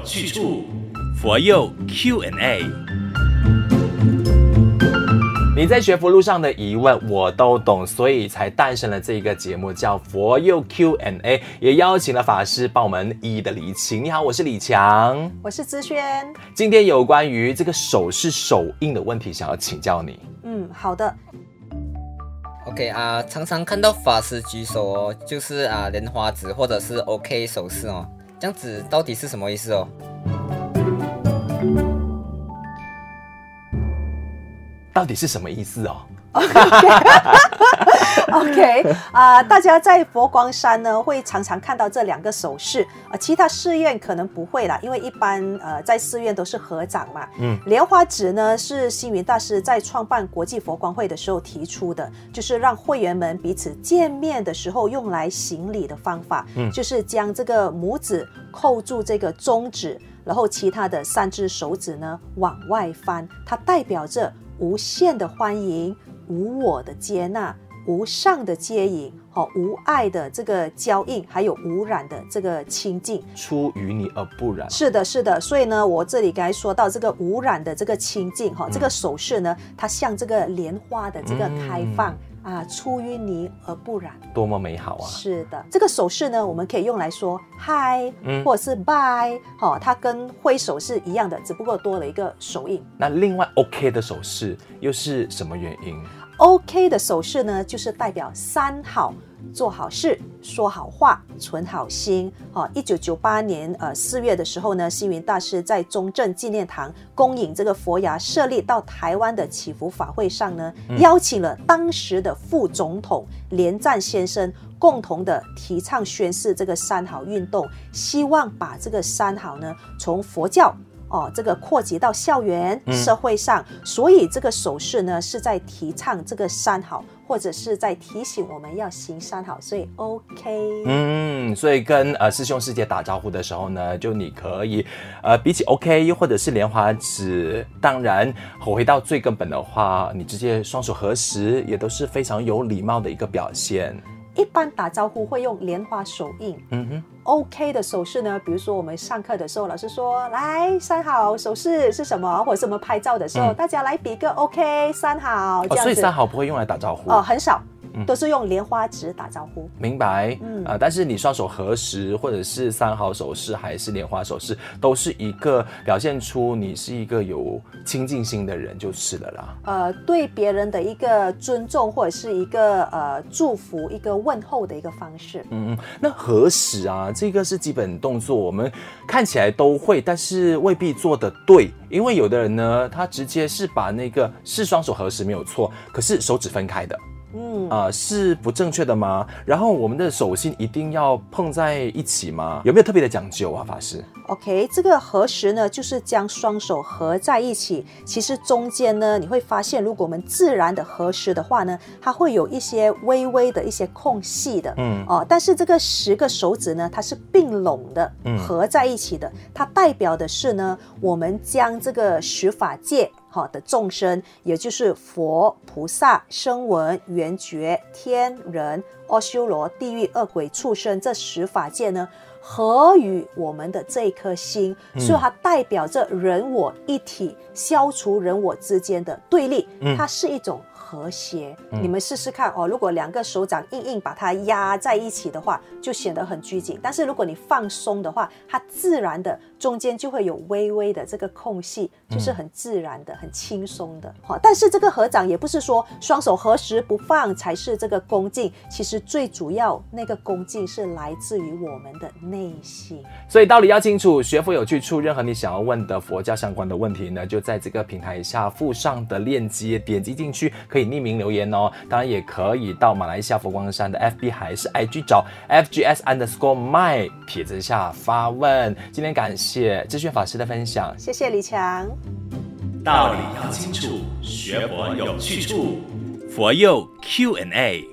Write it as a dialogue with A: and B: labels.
A: 有去处，佛佑 Q&A。你在学佛路上的疑问我都懂，所以才诞生了这个节目，叫佛佑 Q&A，也邀请了法师帮我们一一的理清。你好，我是李强，
B: 我是资轩。
A: 今天有关于这个手势手印的问题，想要请教你。
B: 嗯，好的。
C: OK 啊，常常看到法师举手哦，就是啊莲花指或者是 OK 手势哦，这样子到底是什么意思哦？
B: 到
A: 底是什么意思哦
B: 啊、呃，大家在佛光山呢会常常看到这两个手势啊、呃，其他寺院可能不会啦，因为一般呃在寺院都是合掌嘛。嗯，莲花指呢是星云大师在创办国际佛光会的时候提出的，就是让会员们彼此见面的时候用来行礼的方法。嗯，就是将这个拇指扣住这个中指，然后其他的三只手指呢往外翻，它代表着。无限的欢迎，无我的接纳，无上的接引，和无碍的这个交印，还有无染的这个清净，
A: 出淤泥而不染。
B: 是的，是的。所以呢，我这里刚才说到这个无染的这个清净，哈、嗯，这个手势呢，它像这个莲花的这个开放。嗯啊，出淤泥而不染，
A: 多么美好啊！
B: 是的，这个手势呢，我们可以用来说嗨，嗯，或者是拜，好，它跟挥手是一样的，只不过多了一个手印。
A: 那另外 OK 的手势又是什么原因
B: ？OK 的手势呢，就是代表三好。做好事，说好话，存好心。好，一九九八年呃四月的时候呢，星云大师在中正纪念堂恭迎这个佛牙舍利到台湾的祈福法会上呢，邀请了当时的副总统连战先生共同的提倡宣誓这个三好运动，希望把这个三好呢从佛教哦这个扩及到校园社会上，所以这个手势呢是在提倡这个三好。或者是在提醒我们要行三好，所以 OK。
A: 嗯，所以跟呃师兄师姐打招呼的时候呢，就你可以呃比起 OK 又或者是莲花指，当然回到最根本的话，你直接双手合十也都是非常有礼貌的一个表现。
B: 一般打招呼会用莲花手印。嗯哼，OK 的手势呢？比如说我们上课的时候，老师说来三好手势是什么？或者是我们拍照的时候，嗯、大家来比个 OK 三好这样子。
A: 哦，所以三好不会用来打招呼？
B: 哦，很少。都是用莲花指打招呼，
A: 明白？嗯啊、呃，但是你双手合十，或者是三好手势，还是莲花手势，都是一个表现出你是一个有亲近心的人就是了啦。
B: 呃，对别人的一个尊重，或者是一个呃祝福、一个问候的一个方式。
A: 嗯嗯，那合十啊，这个是基本动作，我们看起来都会，但是未必做得对，因为有的人呢，他直接是把那个是双手合十没有错，可是手指分开的。嗯啊、呃，是不正确的吗？然后我们的手心一定要碰在一起吗？有没有特别的讲究啊，法师
B: ？OK，这个合十呢，就是将双手合在一起。其实中间呢，你会发现，如果我们自然的合十的话呢，它会有一些微微的一些空隙的。嗯哦，但是这个十个手指呢，它是并拢的，合在一起的。嗯、它代表的是呢，我们将这个十法界。好的众生，也就是佛菩萨、声闻、缘觉、天人、阿修罗、地狱、恶鬼、畜生这十法界呢，合于我们的这一颗心，所以它代表着人我一体，消除人我之间的对立，它是一种。和谐，你们试试看哦。如果两个手掌硬硬把它压在一起的话，就显得很拘谨。但是如果你放松的话，它自然的中间就会有微微的这个空隙，就是很自然的、很轻松的。好，但是这个合掌也不是说双手合十不放才是这个恭敬。其实最主要那个恭敬是来自于我们的内心。
A: 所以道理要清楚，学佛有去处。任何你想要问的佛教相关的问题呢，就在这个平台下附上的链接，点击进去可以。匿名留言哦，当然也可以到马来西亚佛光山的 FB 还是 IG 找 FGS underscore my 帖子下发问。今天感谢智炫法师的分享，
B: 谢谢李强。
A: 道理要清楚，学佛有去处，佛佑 Q&A。